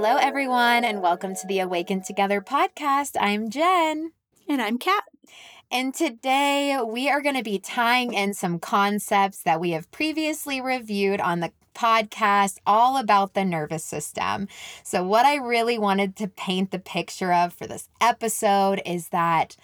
Hello, everyone, and welcome to the Awaken Together podcast. I'm Jen. And I'm Kat. And today we are going to be tying in some concepts that we have previously reviewed on the podcast all about the nervous system. So, what I really wanted to paint the picture of for this episode is that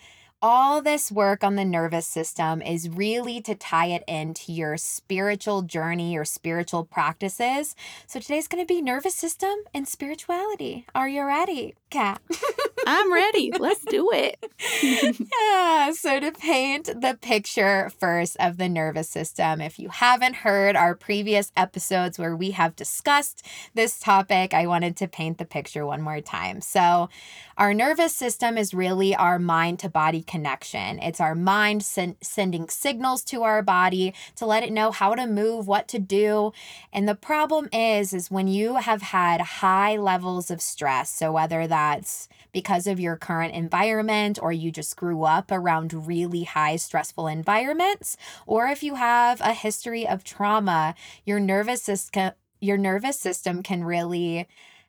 all this work on the nervous system is really to tie it into your spiritual journey, your spiritual practices. So today's going to be nervous system and spirituality. Are you ready, Kat? I'm ready. Let's do it. yeah. So, to paint the picture first of the nervous system, if you haven't heard our previous episodes where we have discussed this topic, I wanted to paint the picture one more time. So, our nervous system is really our mind to body connection. It's our mind sen- sending signals to our body to let it know how to move, what to do. And the problem is is when you have had high levels of stress, so whether that's because of your current environment or you just grew up around really high stressful environments, or if you have a history of trauma, your nervous system your nervous system can really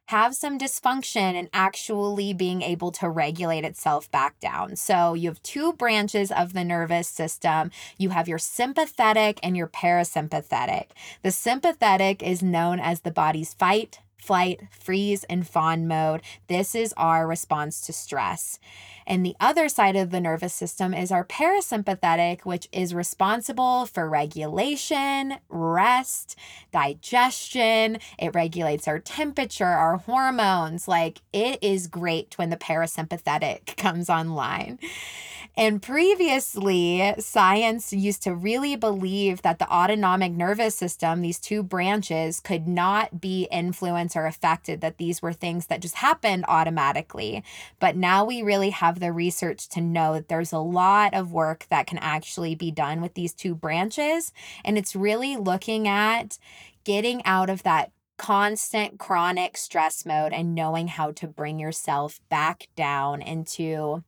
have some dysfunction and actually being able to regulate itself back down. So you have two branches of the nervous system. You have your sympathetic and your parasympathetic. The sympathetic is known as the body's fight, flight, freeze, and fawn mode. This is our response to stress. And the other side of the nervous system is our parasympathetic, which is responsible for regulation, rest, digestion. It regulates our temperature, our hormones. Like it is great when the parasympathetic comes online. And previously, science used to really believe that the autonomic nervous system, these two branches, could not be influenced or affected, that these were things that just happened automatically. But now we really have the research to know that there's a lot of work that can actually be done with these two branches. And it's really looking at getting out of that constant chronic stress mode and knowing how to bring yourself back down into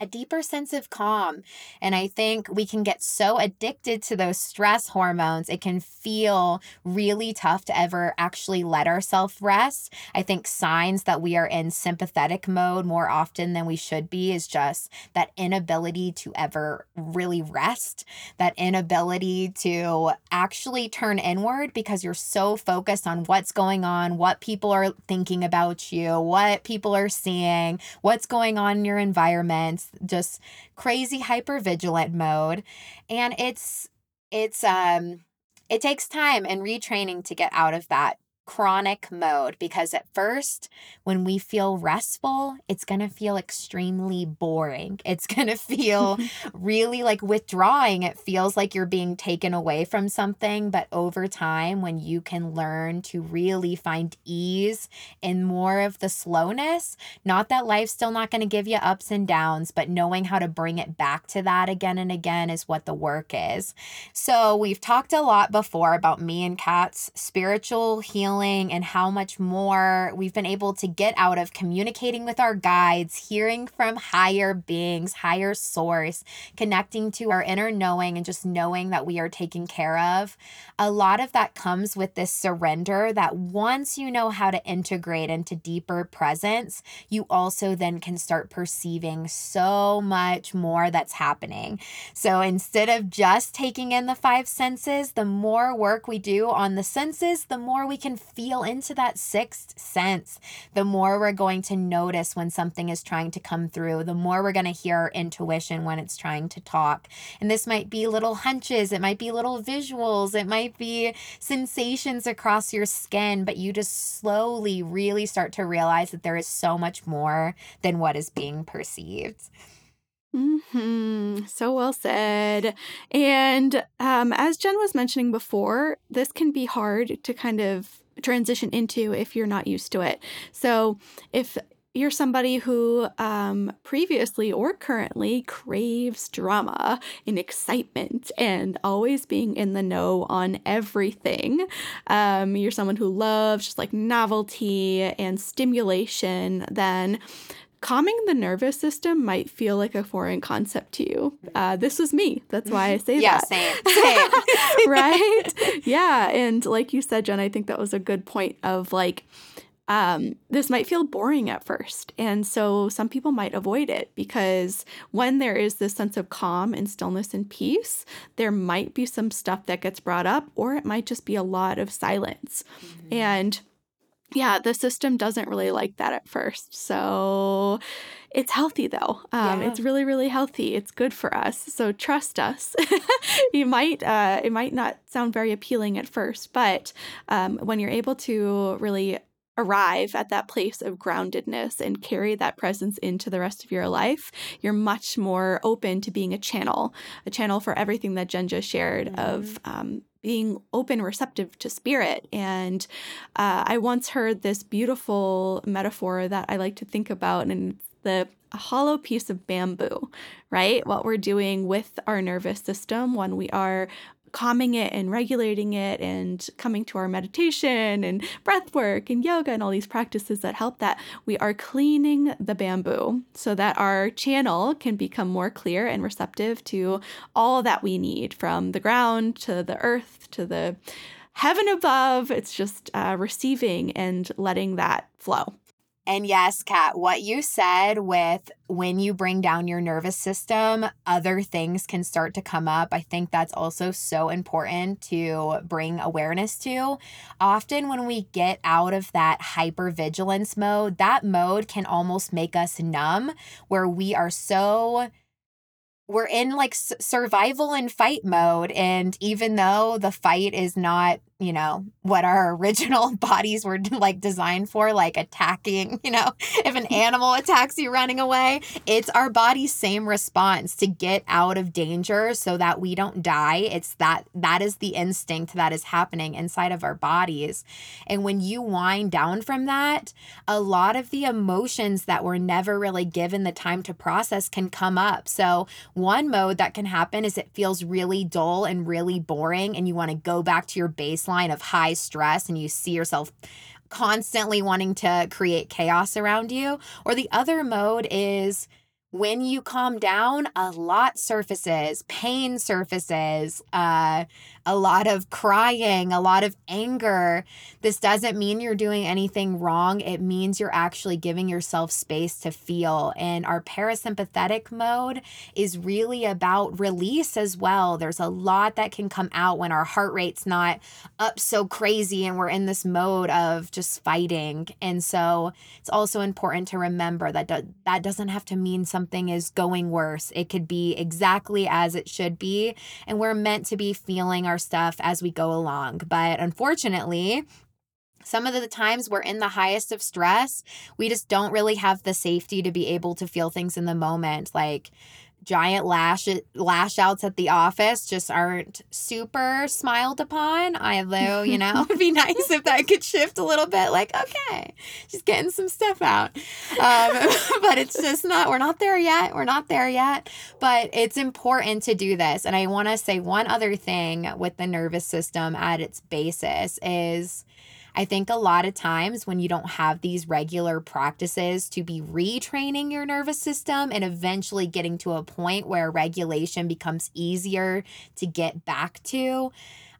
a deeper sense of calm. And I think we can get so addicted to those stress hormones, it can feel really tough to ever actually let ourselves rest. I think signs that we are in sympathetic mode more often than we should be is just that inability to ever really rest, that inability to actually turn inward because you're so focused on what's going on, what people are thinking about you, what people are seeing, what's going on in your environment just crazy hyper vigilant mode. And it's it's um it takes time and retraining to get out of that chronic mode because at first, when we feel restful, it's going to feel extremely boring. It's going to feel really like withdrawing. It feels like you're being taken away from something. But over time, when you can learn to really find ease in more of the slowness, not that life's still not going to give you ups and downs, but knowing how to bring it back to that again and again is what the work is. So, we've talked a lot before about me and Kat's spiritual healing and how much more we've been able to get out of communicating with our guides, hearing from higher beings, higher source, connecting to our inner knowing, and just knowing that we are taken care of. A lot of that comes with this surrender that once you know how to integrate into deeper presence, you also then can start perceiving so much more that's happening. So instead of just taking in the five senses, the more work we do on the senses, the more we can feel into that sixth sense, the more we're going to notice when something is trying to come through, the more we're going to hear our intuition when it's trying to talk. And this might be little hunches, it might be little visuals, it might be sensations across your skin, but you just slowly really start to realize that there is so much more than what is being perceived. Hmm. So well said. And um, as Jen was mentioning before, this can be hard to kind of transition into if you're not used to it. So if you're somebody who um, previously or currently craves drama and excitement and always being in the know on everything. Um, you're someone who loves just like novelty and stimulation, then calming the nervous system might feel like a foreign concept to you. Uh, this was me. That's why I say yeah, that. same, same. right? Yeah. And like you said, Jen, I think that was a good point of like, um, this might feel boring at first. And so some people might avoid it because when there is this sense of calm and stillness and peace, there might be some stuff that gets brought up, or it might just be a lot of silence. Mm-hmm. And yeah, the system doesn't really like that at first. So it's healthy though. Um, yeah. It's really, really healthy. It's good for us. So trust us. you might, uh, it might not sound very appealing at first, but um, when you're able to really arrive at that place of groundedness and carry that presence into the rest of your life, you're much more open to being a channel, a channel for everything that Jen just shared mm-hmm. of um, being open, receptive to spirit. And uh, I once heard this beautiful metaphor that I like to think about, and it's the a hollow piece of bamboo, right? What we're doing with our nervous system when we are calming it and regulating it and coming to our meditation and breath work and yoga and all these practices that help that we are cleaning the bamboo so that our channel can become more clear and receptive to all that we need from the ground to the earth to the heaven above. It's just uh, receiving and letting that flow and yes, Kat, what you said with when you bring down your nervous system, other things can start to come up. I think that's also so important to bring awareness to. Often, when we get out of that hypervigilance mode, that mode can almost make us numb, where we are so we're in like survival and fight mode and even though the fight is not you know what our original bodies were like designed for like attacking you know? If an animal attacks you running away it's our body's same response to get out of danger so that we don't die. It's that that is the instinct that is happening inside of our bodies. And when you wind down from that a lot of the emotions that were never really given the time to process can come up. So one mode that can happen is it feels really dull and really boring and you want to go back to your baseline baseline of high stress and you see yourself constantly wanting to create chaos around you. Or the other mode is when you calm down, a lot surfaces, pain surfaces, uh, a lot of crying, a lot of anger. This doesn't mean you're doing anything wrong. It means you're actually giving yourself space to feel. And our parasympathetic mode is really about release as well. There's a lot that can come out when our heart rate's not up so crazy and we're in this mode of just fighting. And so it's also important to remember that do- that doesn't have to mean something is going worse. It could be exactly as it should be. And we're meant to be feeling our stuff as we go along. But unfortunately, some of the times we're in the highest of stress, we just don't really have the safety to be able to feel things in the moment. Like giant lash lash outs at the office just aren't super smiled upon. Although, you know, it'd be nice if that could shift a little bit. Like, okay, just getting some stuff out. Um, but it's just not. We're not there yet. We're not there yet. But it's important to do this. And I want to say one other thing with the nervous system at its basis is I think a lot of times when you don't have these regular practices to be retraining your nervous system and eventually getting to a point where regulation becomes easier to get back to,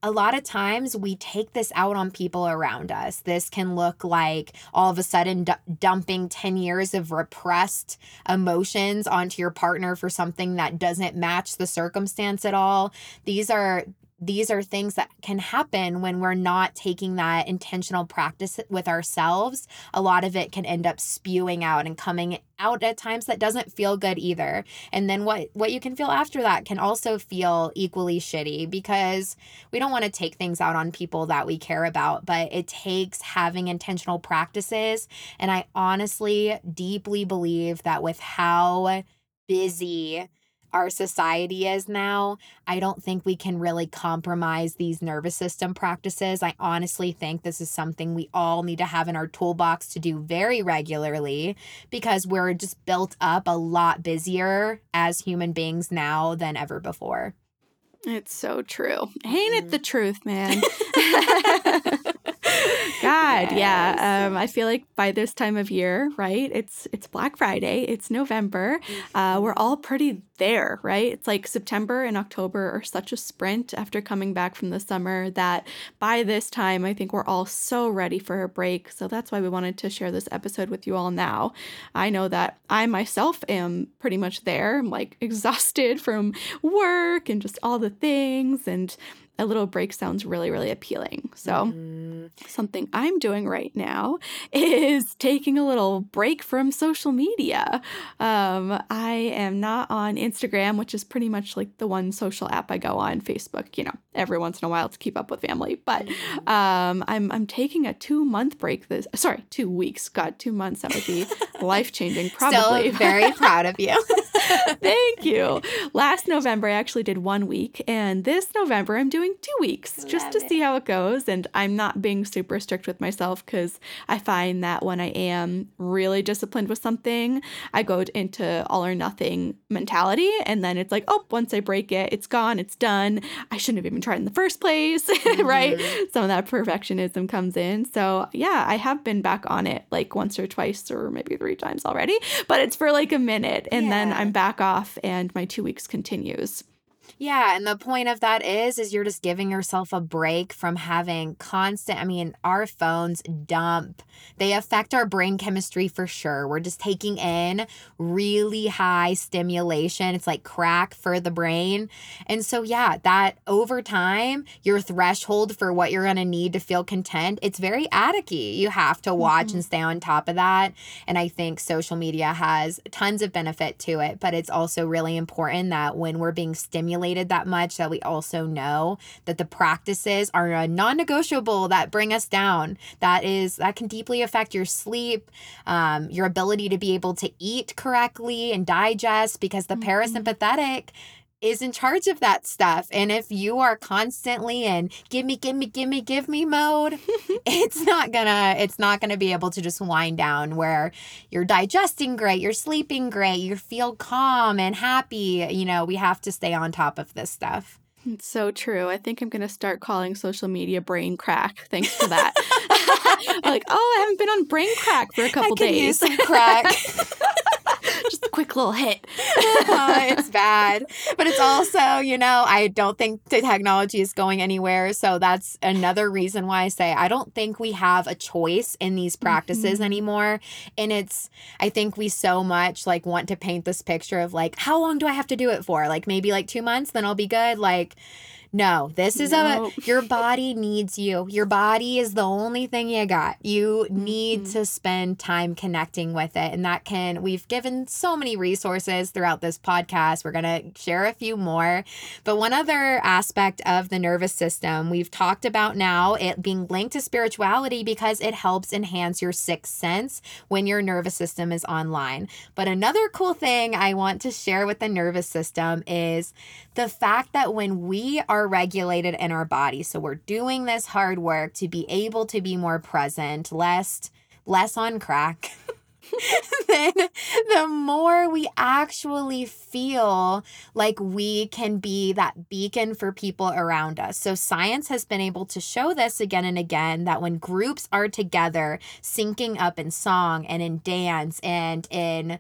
a lot of times we take this out on people around us. This can look like all of a sudden d- dumping 10 years of repressed emotions onto your partner for something that doesn't match the circumstance at all. These are these are things that can happen when we're not taking that intentional practice with ourselves. A lot of it can end up spewing out and coming out at times that doesn't feel good either. And then what what you can feel after that can also feel equally shitty because we don't want to take things out on people that we care about, but it takes having intentional practices and I honestly deeply believe that with how busy our society is now, I don't think we can really compromise these nervous system practices. I honestly think this is something we all need to have in our toolbox to do very regularly because we're just built up a lot busier as human beings now than ever before. It's so true. Ain't it the mm-hmm. truth, man? God, yes. yeah. Um, I feel like by this time of year, right? It's it's Black Friday. It's November. Uh, we're all pretty there, right? It's like September and October are such a sprint after coming back from the summer that by this time, I think we're all so ready for a break. So that's why we wanted to share this episode with you all now. I know that I myself am pretty much there. I'm like exhausted from work and just all the things and a little break sounds really, really appealing. So, mm-hmm. something I'm doing right now is taking a little break from social media. Um, I am not on Instagram, which is pretty much like the one social app I go on. Facebook, you know, every once in a while to keep up with family. But mm-hmm. um, I'm I'm taking a two month break. This sorry, two weeks. God, two months. That would be life changing. Probably. Still very proud of you. Thank you. Last November, I actually did one week, and this November, I'm doing two weeks Love just to it. see how it goes. And I'm not being super strict with myself because I find that when I am really disciplined with something, I go into all or nothing mentality. And then it's like, oh, once I break it, it's gone, it's done. I shouldn't have even tried in the first place, mm-hmm. right? Some of that perfectionism comes in. So, yeah, I have been back on it like once or twice or maybe three times already, but it's for like a minute. And yeah. then I'm back off and my two weeks continues. Yeah, and the point of that is is you're just giving yourself a break from having constant I mean, our phones dump. They affect our brain chemistry for sure. We're just taking in really high stimulation. It's like crack for the brain. And so yeah, that over time, your threshold for what you're going to need to feel content, it's very addicky. You have to watch mm-hmm. and stay on top of that. And I think social media has tons of benefit to it, but it's also really important that when we're being stimulated that much that we also know that the practices are a non-negotiable that bring us down that is that can deeply affect your sleep um, your ability to be able to eat correctly and digest because the mm-hmm. parasympathetic is in charge of that stuff. And if you are constantly in give me, give me, give me, give me mode, it's not gonna, it's not gonna be able to just wind down where you're digesting great, you're sleeping great, you feel calm and happy. You know, we have to stay on top of this stuff. It's so true. I think I'm going to start calling social media brain crack. Thanks for that. like, oh, I haven't been on brain crack for a couple I days. Use some crack. Just a quick little hit. oh, it's bad. But it's also, you know, I don't think the technology is going anywhere. So that's another reason why I say I don't think we have a choice in these practices mm-hmm. anymore. And it's, I think we so much like want to paint this picture of like, how long do I have to do it for? Like maybe like two months, then I'll be good. Like, no, this is nope. a your body needs you. Your body is the only thing you got. You need mm-hmm. to spend time connecting with it. And that can we've given so many resources throughout this podcast. We're going to share a few more. But one other aspect of the nervous system, we've talked about now it being linked to spirituality because it helps enhance your sixth sense when your nervous system is online. But another cool thing I want to share with the nervous system is the fact that when we are regulated in our body, so we're doing this hard work to be able to be more present, less less on crack. then the more we actually feel like we can be that beacon for people around us. So, science has been able to show this again and again that when groups are together, syncing up in song and in dance and in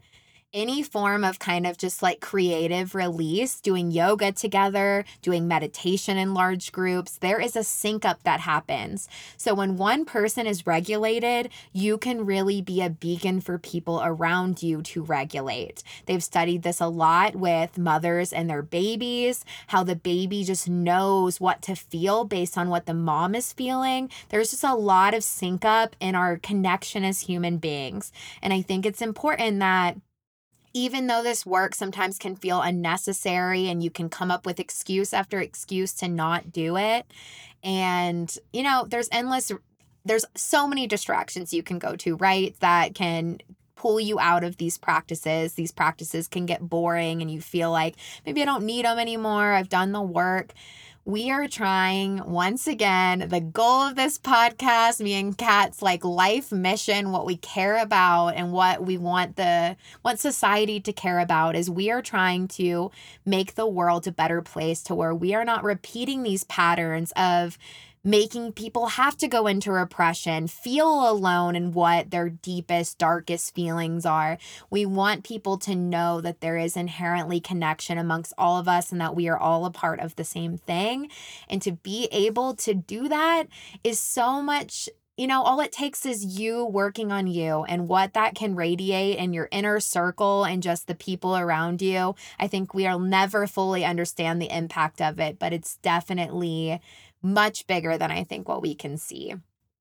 any form of kind of just like creative release, doing yoga together, doing meditation in large groups, there is a sync up that happens. So when one person is regulated, you can really be a beacon for people around you to regulate. They've studied this a lot with mothers and their babies, how the baby just knows what to feel based on what the mom is feeling. There's just a lot of sync up in our connection as human beings. And I think it's important that even though this work sometimes can feel unnecessary and you can come up with excuse after excuse to not do it. And you know there's endless there's so many distractions you can go to right that can pull you out of these practices. These practices can get boring and you feel like maybe I don't need them anymore. I've done the work we are trying once again the goal of this podcast me and kat's like life mission what we care about and what we want the want society to care about is we are trying to make the world a better place to where we are not repeating these patterns of making people have to go into repression, feel alone in what their deepest, darkest feelings are. We want people to know that there is inherently connection amongst all of us and that we are all a part of the same thing. And to be able to do that is so much you know, all it takes is you working on you and what that can radiate in your inner circle and just the people around you. I think we'll never fully understand the impact of it, but it's definitely much bigger than I think what we can see.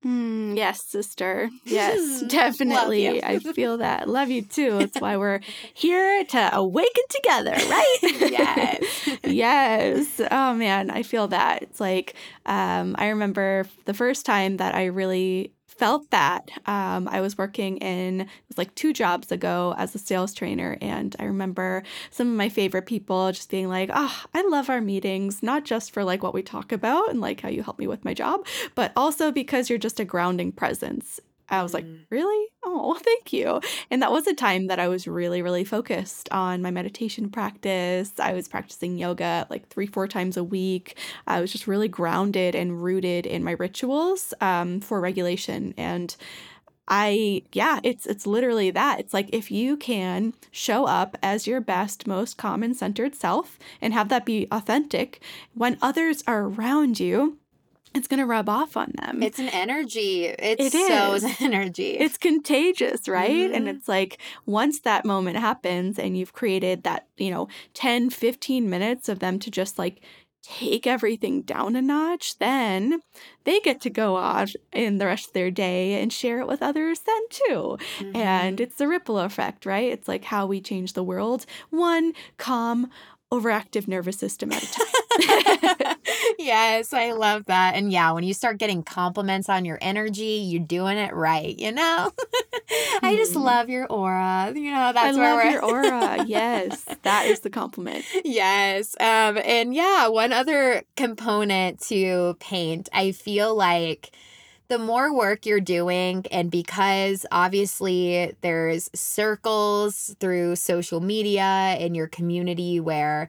Mm, yes, sister. Yes, definitely. I feel that. Love you too. That's why we're here to awaken together, right? yes. yes. Oh man, I feel that. It's like um, I remember the first time that I really felt that. Um, I was working in, it was like two jobs ago as a sales trainer. And I remember some of my favorite people just being like, oh, I love our meetings, not just for like what we talk about and like how you help me with my job, but also because you're just a grounding presence I was like, mm. really? Oh, thank you. And that was a time that I was really, really focused on my meditation practice. I was practicing yoga like three, four times a week. I was just really grounded and rooted in my rituals um, for regulation. And I yeah, it's it's literally that. It's like if you can show up as your best, most common centered self and have that be authentic when others are around you, it's going to rub off on them. It's an energy. It's it so is. energy. It's contagious, right? Mm-hmm. And it's like once that moment happens and you've created that, you know, 10, 15 minutes of them to just like take everything down a notch, then they get to go out in the rest of their day and share it with others then too. Mm-hmm. And it's the ripple effect, right? It's like how we change the world one calm, overactive nervous system at a time. yes, I love that. And yeah, when you start getting compliments on your energy, you're doing it right, you know? I just mm-hmm. love your aura. You know, that's I where love we're your aura. yes, that is the compliment. Yes. Um and yeah, one other component to paint, I feel like the more work you're doing, and because obviously there's circles through social media in your community where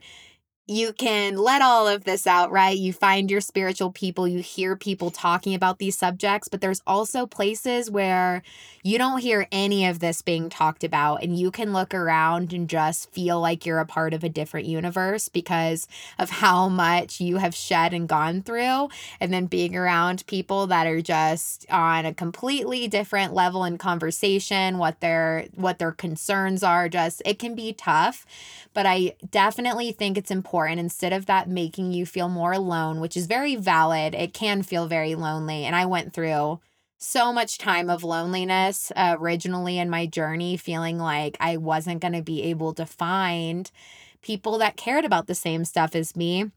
you can let all of this out, right? You find your spiritual people, you hear people talking about these subjects, but there's also places where you don't hear any of this being talked about, and you can look around and just feel like you're a part of a different universe because of how much you have shed and gone through. And then being around people that are just on a completely different level in conversation, what their what their concerns are, just it can be tough. But I definitely think it's important instead of that making you feel more alone, which is very valid, it can feel very lonely. And I went through so much time of loneliness uh, originally in my journey, feeling like I wasn't going to be able to find people that cared about the same stuff as me.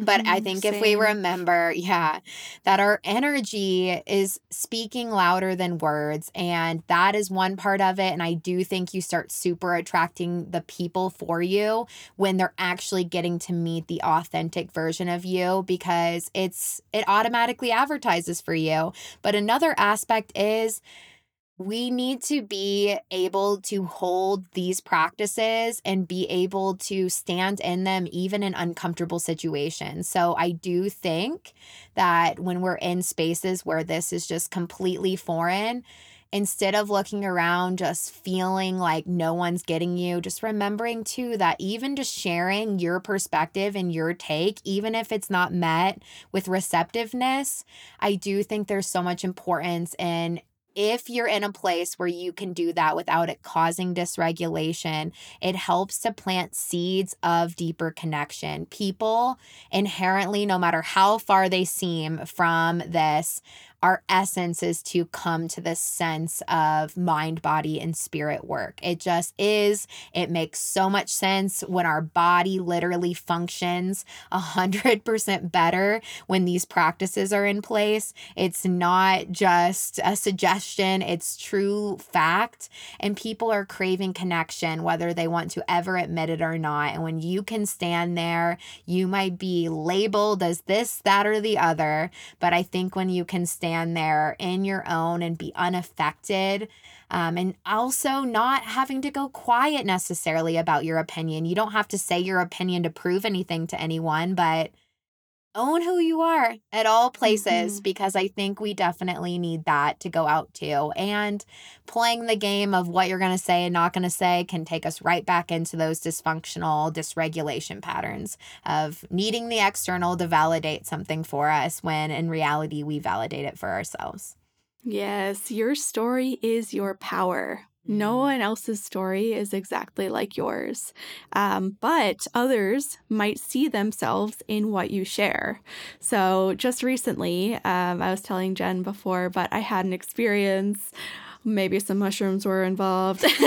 But I mm-hmm, think Same. if we remember, yeah, that our energy is speaking louder than words, and that is one part of it. And I do think you start super attracting the people for you when they're actually getting to meet the authentic version of you because it's it automatically advertises for you. But another aspect is we need to be able to hold these practices and be able to stand in them even in uncomfortable situations. So I do think that when we're in spaces where this is just completely foreign, instead of looking around just feeling like no one's getting you, just remembering too that even just sharing your perspective and your take, even if it's not met with receptiveness, I do think there's so much importance in if you're in a place where you can do that without it causing dysregulation, it helps to plant seeds of deeper connection. People inherently, no matter how far they seem from this, our essence is to come to this sense of mind, body, and spirit work. It just is. It makes so much sense when our body literally functions a hundred percent better when these practices are in place. It's not just a suggestion, it's true fact. And people are craving connection, whether they want to ever admit it or not. And when you can stand there, you might be labeled as this, that, or the other. But I think when you can stand stand there in your own and be unaffected. Um, and also not having to go quiet necessarily about your opinion. You don't have to say your opinion to prove anything to anyone, but own who you are at all places Mhm. because I think we definitely need that to go out to. And playing the game of what you're going to say and not going to say can take us right back into those dysfunctional dysregulation patterns of needing the external to validate something for us when in reality we validate it for ourselves. Yes, your story is your power. No Mhm. one else's story is exactly like yours. Um, but others might see themselves in what you share. So, just recently, um, I was telling Jen before, but I had an experience. Maybe some mushrooms were involved.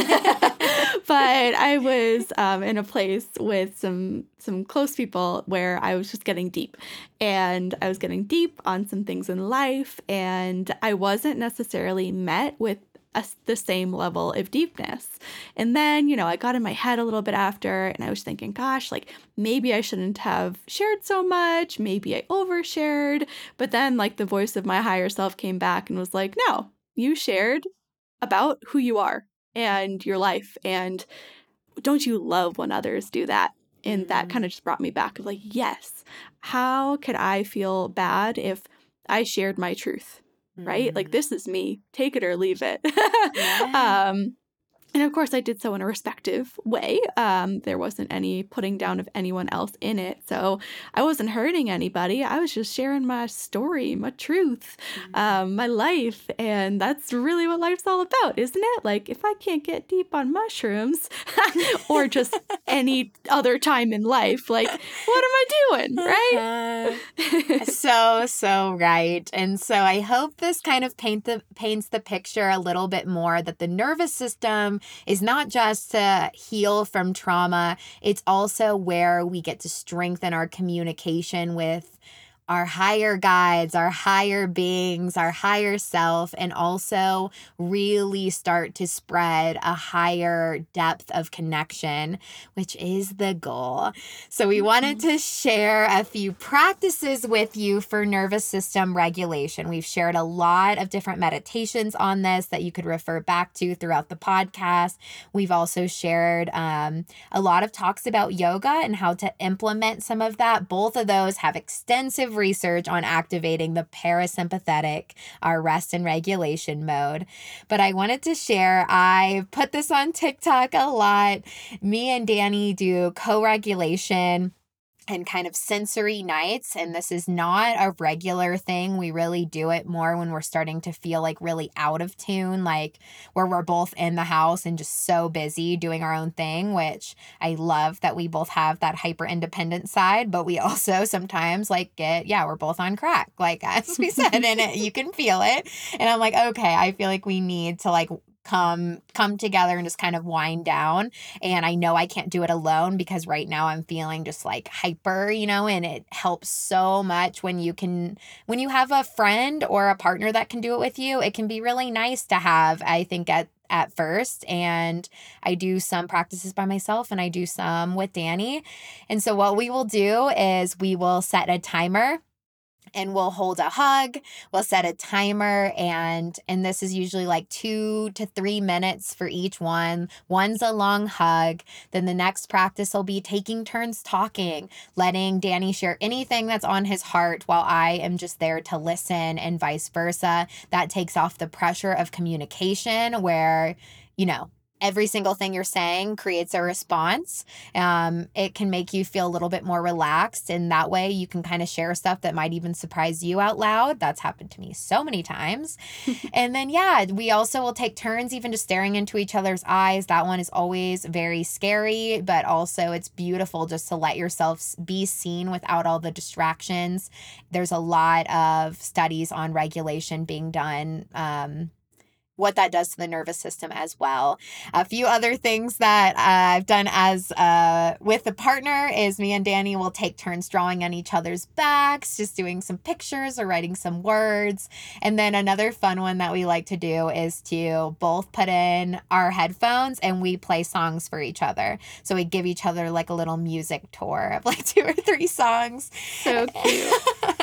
but I was um, in a place with some some close people where I was just getting deep, and I was getting deep on some things in life, and I wasn't necessarily met with a, the same level of deepness. And then, you know, I got in my head a little bit after, and I was thinking, gosh, like maybe I shouldn't have shared so much. Maybe I overshared. But then, like, the voice of my higher self came back and was like, no, you shared about who you are and your life. And don't you love when others do that? And that Mhm. kind of just brought me back of like, yes, how could I feel bad if I shared my truth? Right? Like Mhm. this is me. Take it or leave it. Yeah. um and of course I did so in a respective way. Um there wasn't any putting down of anyone else in it. So I wasn't hurting anybody. I was just sharing my story, my truth Mm-hmm. um, my life. And that's really what life's all about, isn't it? Like, if I can't get deep on mushrooms or just any other time in life, like, what am I doing? Right? Uh, so so right and so i hope this kind of paint the paints the picture a little bit more that the nervous system is not just to heal from trauma it's also where we get to strengthen our communication with our higher guides, our higher beings, our higher self, and also really start to spread a higher depth of connection, which is the goal. So, we wanted to share a few practices with you for nervous system regulation. We've shared a lot of different meditations on this that you could refer back to throughout the podcast. We've also shared um, a lot of talks about yoga and how to implement some of that. Both of those have extensive research on activating the parasympathetic, our rest and regulation mode. But I wanted to share, I put this on TikTok a lot. Me and Danny do co regulation and kind of sensory nights. And this is not a regular thing. We really do it more when we're starting to feel like really out of tune, like where we're both in the house and just so busy doing our own thing, which I love that we both have that hyper independent side, but we also sometimes like get, yeah, we're both on crack, like as we said in it, you can feel it. And I'm like, okay, I feel like we need to like come come together and just kind of wind down and i know i can't do it alone because right now i'm feeling just like hyper you know and it helps so much when you can when you have a friend or a partner that can do it with you it can be really nice to have i think at at first and I do some practices by myself and I do some with Danny. And so what we will do is we will set a timer and we'll hold a hug we'll set a timer and and this is usually like two to three minutes for each one. One's a long hug then the next practice will be taking turns talking letting danny share anything that's on his heart while i am just there to listen and vice versa. That takes off the pressure of communication where you know every single thing you're saying creates a response. Um, it can make you feel a little bit more relaxed. And that way you can kind of share stuff that might even surprise you out loud. That's happened to me so many times. and then, yeah, we also will take turns even just staring into each other's eyes. That one is always very scary, but also it's beautiful just to let yourself be seen without all the distractions. There's a lot of studies on regulation being done. Um, what that does to the nervous system as well. A few other things that uh, I've done as uh, with a partner is me and Danny will take turns drawing on each other's backs, just doing some pictures or writing some words. And then another fun one that we like to do is to both put in our headphones and we play songs for each other. So we give each other like a little music tour of like two or three songs. So cute.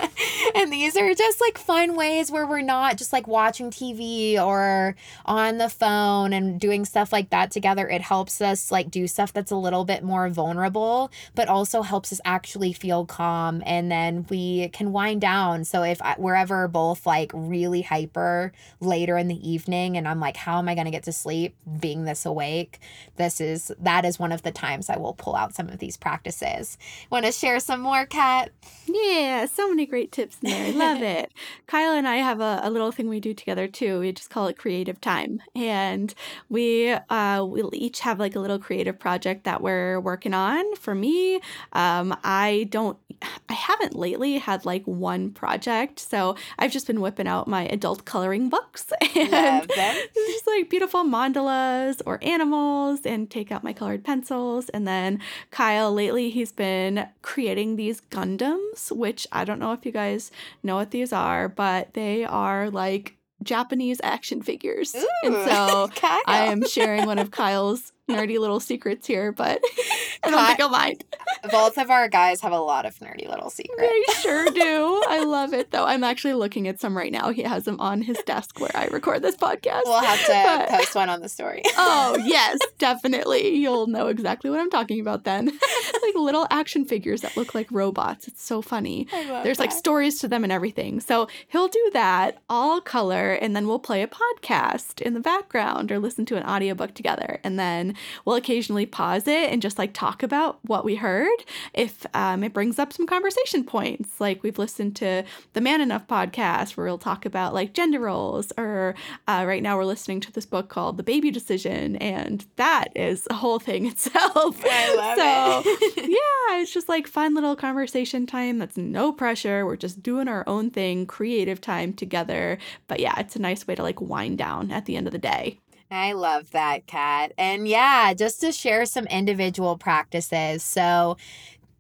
and these are just like fun ways where we're not just like watching TV or on the phone and doing stuff like that together. It helps us like do stuff that's a little bit more vulnerable, but also helps us actually feel calm. And then we can wind down. So if I, we're ever both like really hyper later in the evening and I'm like, how am I going to get to sleep being this awake? This is, that is one of the times I will pull out some of these practices. Want to share some more, Kat? Yeah, so many great tips in there. I love it. Kyle and I have a, a little thing we do together too. We just call it creative time. And we uh, we'll each have like a little creative project that we're working on. For me, um, I don't I haven't lately had like one project. So I've just been whipping out my adult coloring books and just like beautiful mandalas or animals and take out my colored pencils. And then Kyle lately he's been creating these Gundams, which I don't know if you guys know what these are, but they are like Japanese action figures. Ooh, and so Kyle. I am sharing one of Kyle's nerdy little secrets here, but I don't think I'll mind. Both of our guys have a lot of nerdy little secrets. They sure do. I love it though. I'm actually looking at some right now. He has them on his desk where I record this podcast. We'll have to But- post one on the story. Oh, yes, definitely. You'll know exactly what I'm talking about then. like little action figures that look like robots. It's so funny. There's like stories to them and everything. So he'll do that all color and then we'll play a podcast in the background or listen to an audiobook together. And then we'll occasionally pause it and just like talk about what we heard if um, it brings up some conversation points. Like we've listened to the Man Enough podcast where we'll talk about like gender roles or uh, right now we're listening to this book called The Baby Decision and that is a whole thing itself. I love so, it. yeah, it's just like fun little conversation time that's no pressure. We're just doing our own thing, creative time together. But yeah, it's a nice way to like wind down at the end of the day. I love that, Kat. And yeah, just to share some individual practices. So,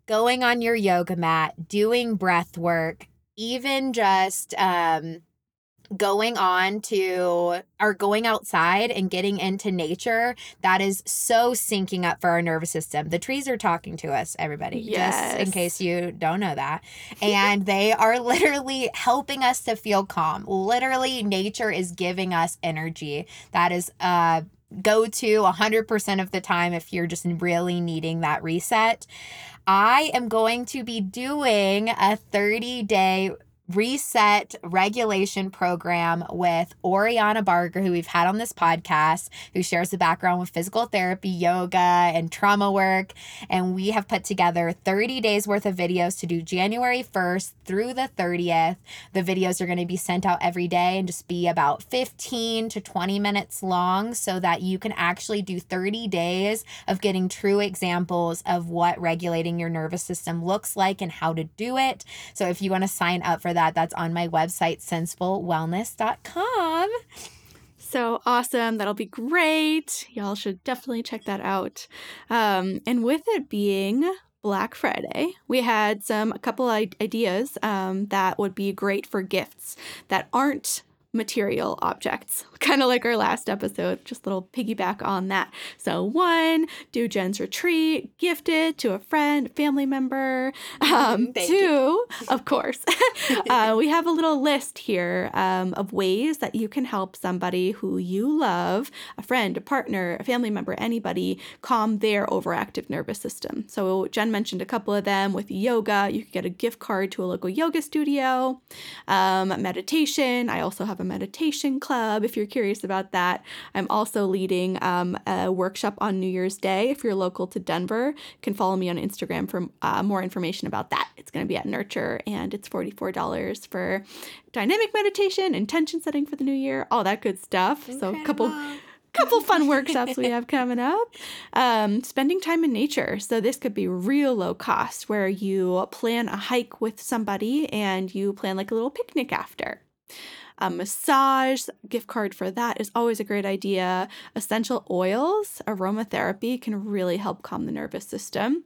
going on your yoga mat, doing breath work, even just um, going on to or going outside and getting into nature, that is so syncing up for our nervous system. The trees are talking to us, everybody, just in case you don't know that. And they are literally helping us to feel calm. Literally, nature is giving us energy. That is uh go to 100% of the time if you're just really needing that reset. I am going to be doing a 30 day reset regulation program with Oriana Barger, who we've had on this podcast, who shares the background with physical therapy, yoga, and trauma work. And we have put together 30 days worth of videos to do January 1st through the 30th. The videos are going to be sent out every day and just be about 15 to 20 minutes long so that you can actually do 30 days of getting true examples of what regulating your nervous system looks like and how to do it. So if you want to sign up for that, that's on my website, sensefulwellness.com. So awesome. That'll be great. Y'all should definitely check that out. Um, and with it being Black Friday, we had some a couple ideas um, that would be great for gifts that aren't material objects, kind of like our last episode, just a little piggyback on that. So, one, do Jen's retreat, gift it to a friend, family member. Um, two, of course, uh, we have a little list here um, of ways that you can help somebody who you love, a friend, a partner, a family member, anybody, calm their overactive nervous system. So, Jen mentioned a couple of them with yoga. You could get a gift card to a local yoga studio, um, meditation. I also have a meditation club if you're curious about that. I'm also leading um, a workshop on New Year's Day. If you're local to Denver, you can follow me on Instagram for uh, more information about that. It's going to be at Nurture and it's $44 for dynamic meditation, intention setting for the new year, all that good stuff. So, a couple couple fun workshops we have coming up. Um, spending time in nature. So this could be real low cost, where you plan a hike with somebody and you plan like a little picnic after. A massage gift card for that is always a great idea. Essential oils, aromatherapy can really help calm the nervous system.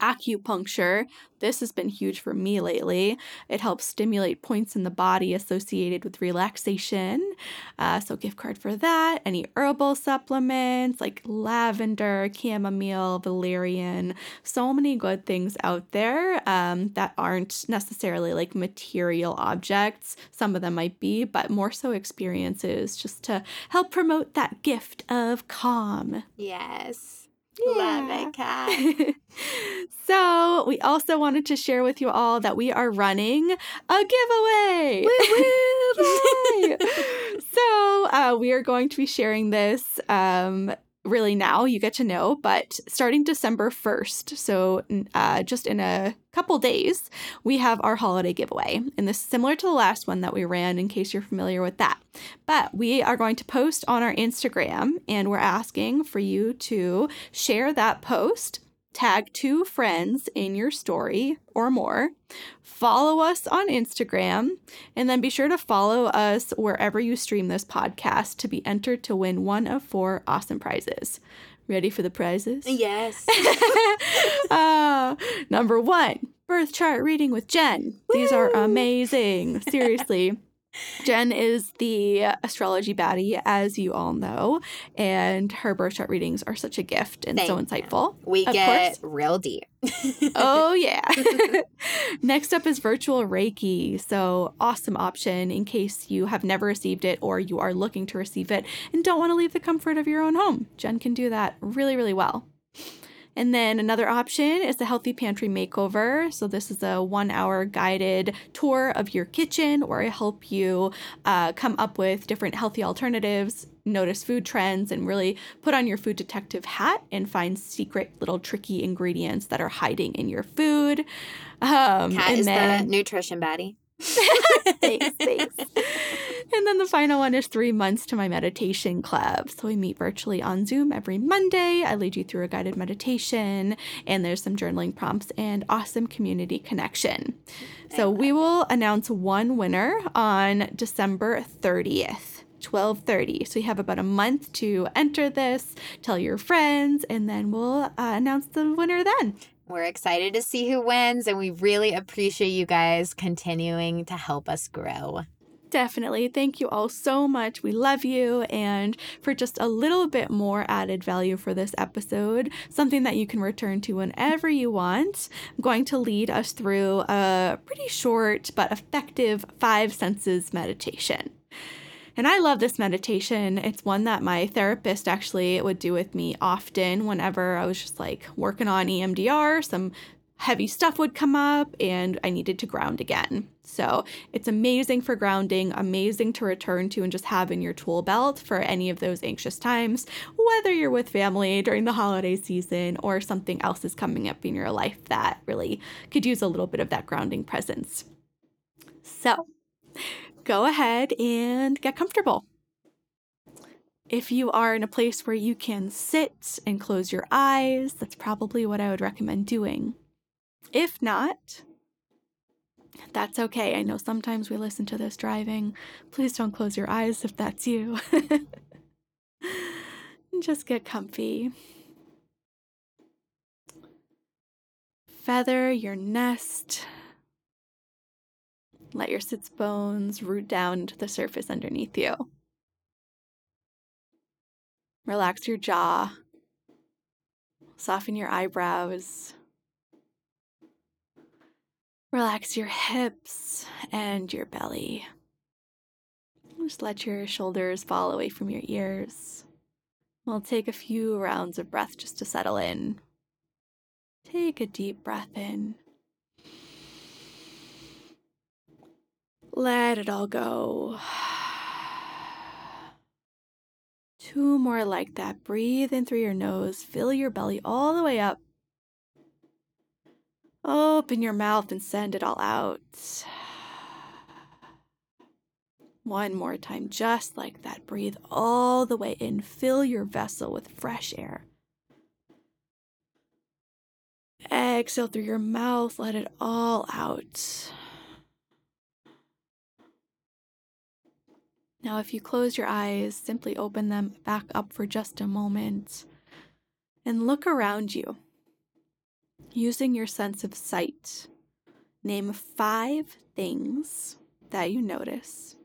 Acupuncture. This has been huge for me lately. It helps stimulate points in the body associated with relaxation. Uh, so, gift card for that. Any herbal supplements like lavender, chamomile, valerian. So many good things out there um, that aren't necessarily like material objects. Some of them might be, but more so experiences just to help promote that gift of calm. Yes. Yeah. Love it, so, we also wanted to share with you all that we are running a giveaway. Yay! so, uh, we are going to be sharing this um, really now. You get to know, but starting December 1st, so uh, just in a couple days, we have our holiday giveaway. And this is similar to the last one that we ran, in case you're familiar with that. But we are going to post on our Instagram, and we're asking for you to share that post tag two friends in your story or more, follow us on Instagram, and then be sure to follow us wherever you stream this podcast to be entered to win one of four awesome prizes. Ready for the prizes? Yes. uh, number one, birth chart reading with Jen. These are amazing. Seriously. Jen is the astrology baddie, as you all know, and her birth chart readings are such a gift and Thank so you. insightful. We Of get real deep. Oh, yeah. Next up is virtual Reiki. So, awesome option in case you have never received it or you are looking to receive it and don't want to leave the comfort of your own home. Jen can do that really, really well. And then another option is the Healthy Pantry Makeover. So, this is a one hour guided tour of your kitchen where I help you uh, come up with different healthy alternatives, notice food trends, and really put on your food detective hat and find secret little tricky ingredients that are hiding in your food. Um, Kat and is then, the nutrition baddie. thanks, thanks. And then the final one is three months to my meditation club. So we meet virtually on Zoom every Monday. I lead you through a guided meditation, and there's some journaling prompts and awesome community connection. So we will announce one winner on December 30th. 12:30. So you have about a month to enter this, tell your friends, and then we'll uh, announce the winner then. We're excited to see who wins, and we really appreciate you guys continuing to help us grow. Definitely. Thank you all so much. We love you. And for just a little bit more added value for this episode, something that you can return to whenever you want, I'm going to lead us through a pretty short but effective five senses meditation. And I love this meditation. It's one that my therapist actually would do with me often whenever I was just like working on EMDR, some heavy stuff would come up and I needed to ground again. So it's amazing for grounding, amazing to return to and just have in your tool belt for any of those anxious times, whether you're with family during the holiday season or something else is coming up in your life that really could use a little bit of that grounding presence. So go ahead and get comfortable. If you are in a place where you can sit and close your eyes, that's probably what I would recommend doing. If not, that's okay. I know sometimes we listen to this driving. Please don't close your eyes if that's you. Just get comfy. Feather your nest. Let your sits bones root down to the surface underneath you. Relax your jaw. Soften your eyebrows. Relax your hips and your belly. Just let your shoulders fall away from your ears. We'll take a few rounds of breath just to settle in. Take a deep breath in. Let it all go. Two more like that. Breathe in through your nose. Fill your belly all the way up. Open your mouth and send it all out. One more time, just like that. Breathe all the way in. Fill your vessel with fresh air. Exhale through your mouth. Let it all out. Now, if you close your eyes, simply open them back up for just a moment and look around you. Using your sense of sight, name five things that you notice.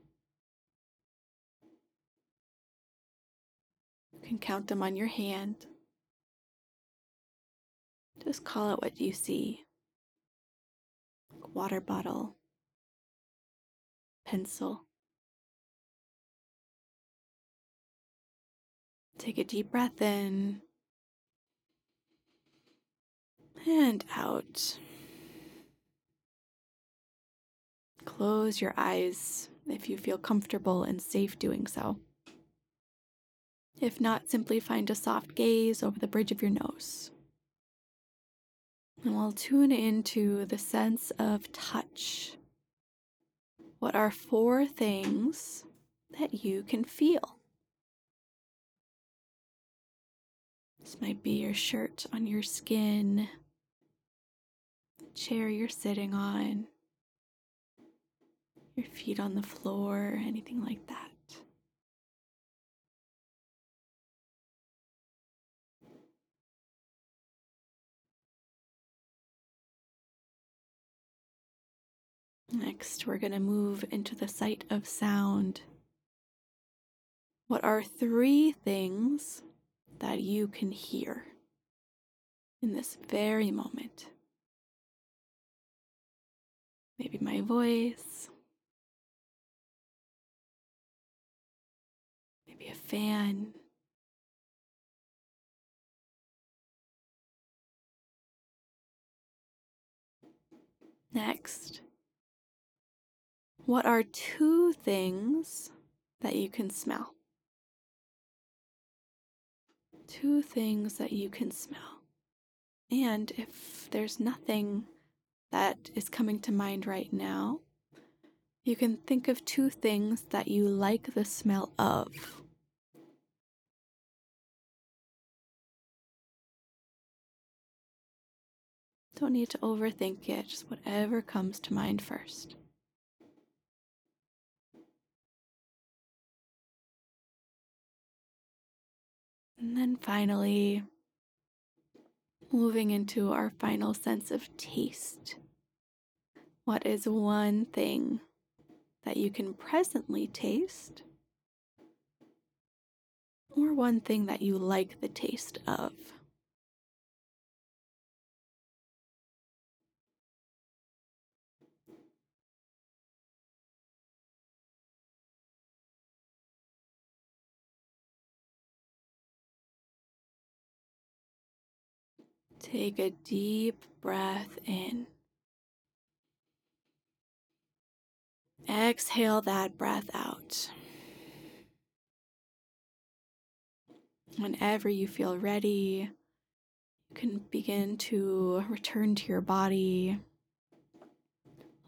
You can count them on your hand. Just call out what you see water bottle, pencil. Take a deep breath in and out. Close your eyes if you feel comfortable and safe doing so. If not, simply find a soft gaze over the bridge of your nose. And we'll tune into the sense of touch. What are four things that you can feel? This might be your shirt on your skin, chair you're sitting on, your feet on the floor, anything like that. Next, we're going to move into the sight of sound. What are three things that you can hear in this very moment? Maybe my voice, maybe a fan. Next, what are two things that you can smell? Two things that you can smell. And if there's nothing that is coming to mind right now, you can think of two things that you like the smell of. Don't need to overthink it, just whatever comes to mind first. And then finally, moving into our final sense of taste. What is one thing that you can presently taste? Or one thing that you like the taste of? Take a deep breath in. Exhale that breath out. Whenever you feel ready, you can begin to return to your body,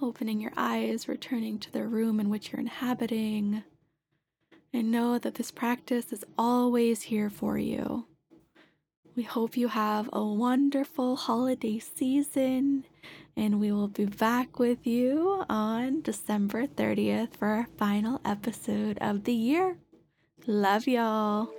opening your eyes, returning to the room in which you're inhabiting, and know that this practice is always here for you. We hope you have a wonderful holiday season, and we will be back with you on December 30th for our final episode of the year. Love y'all.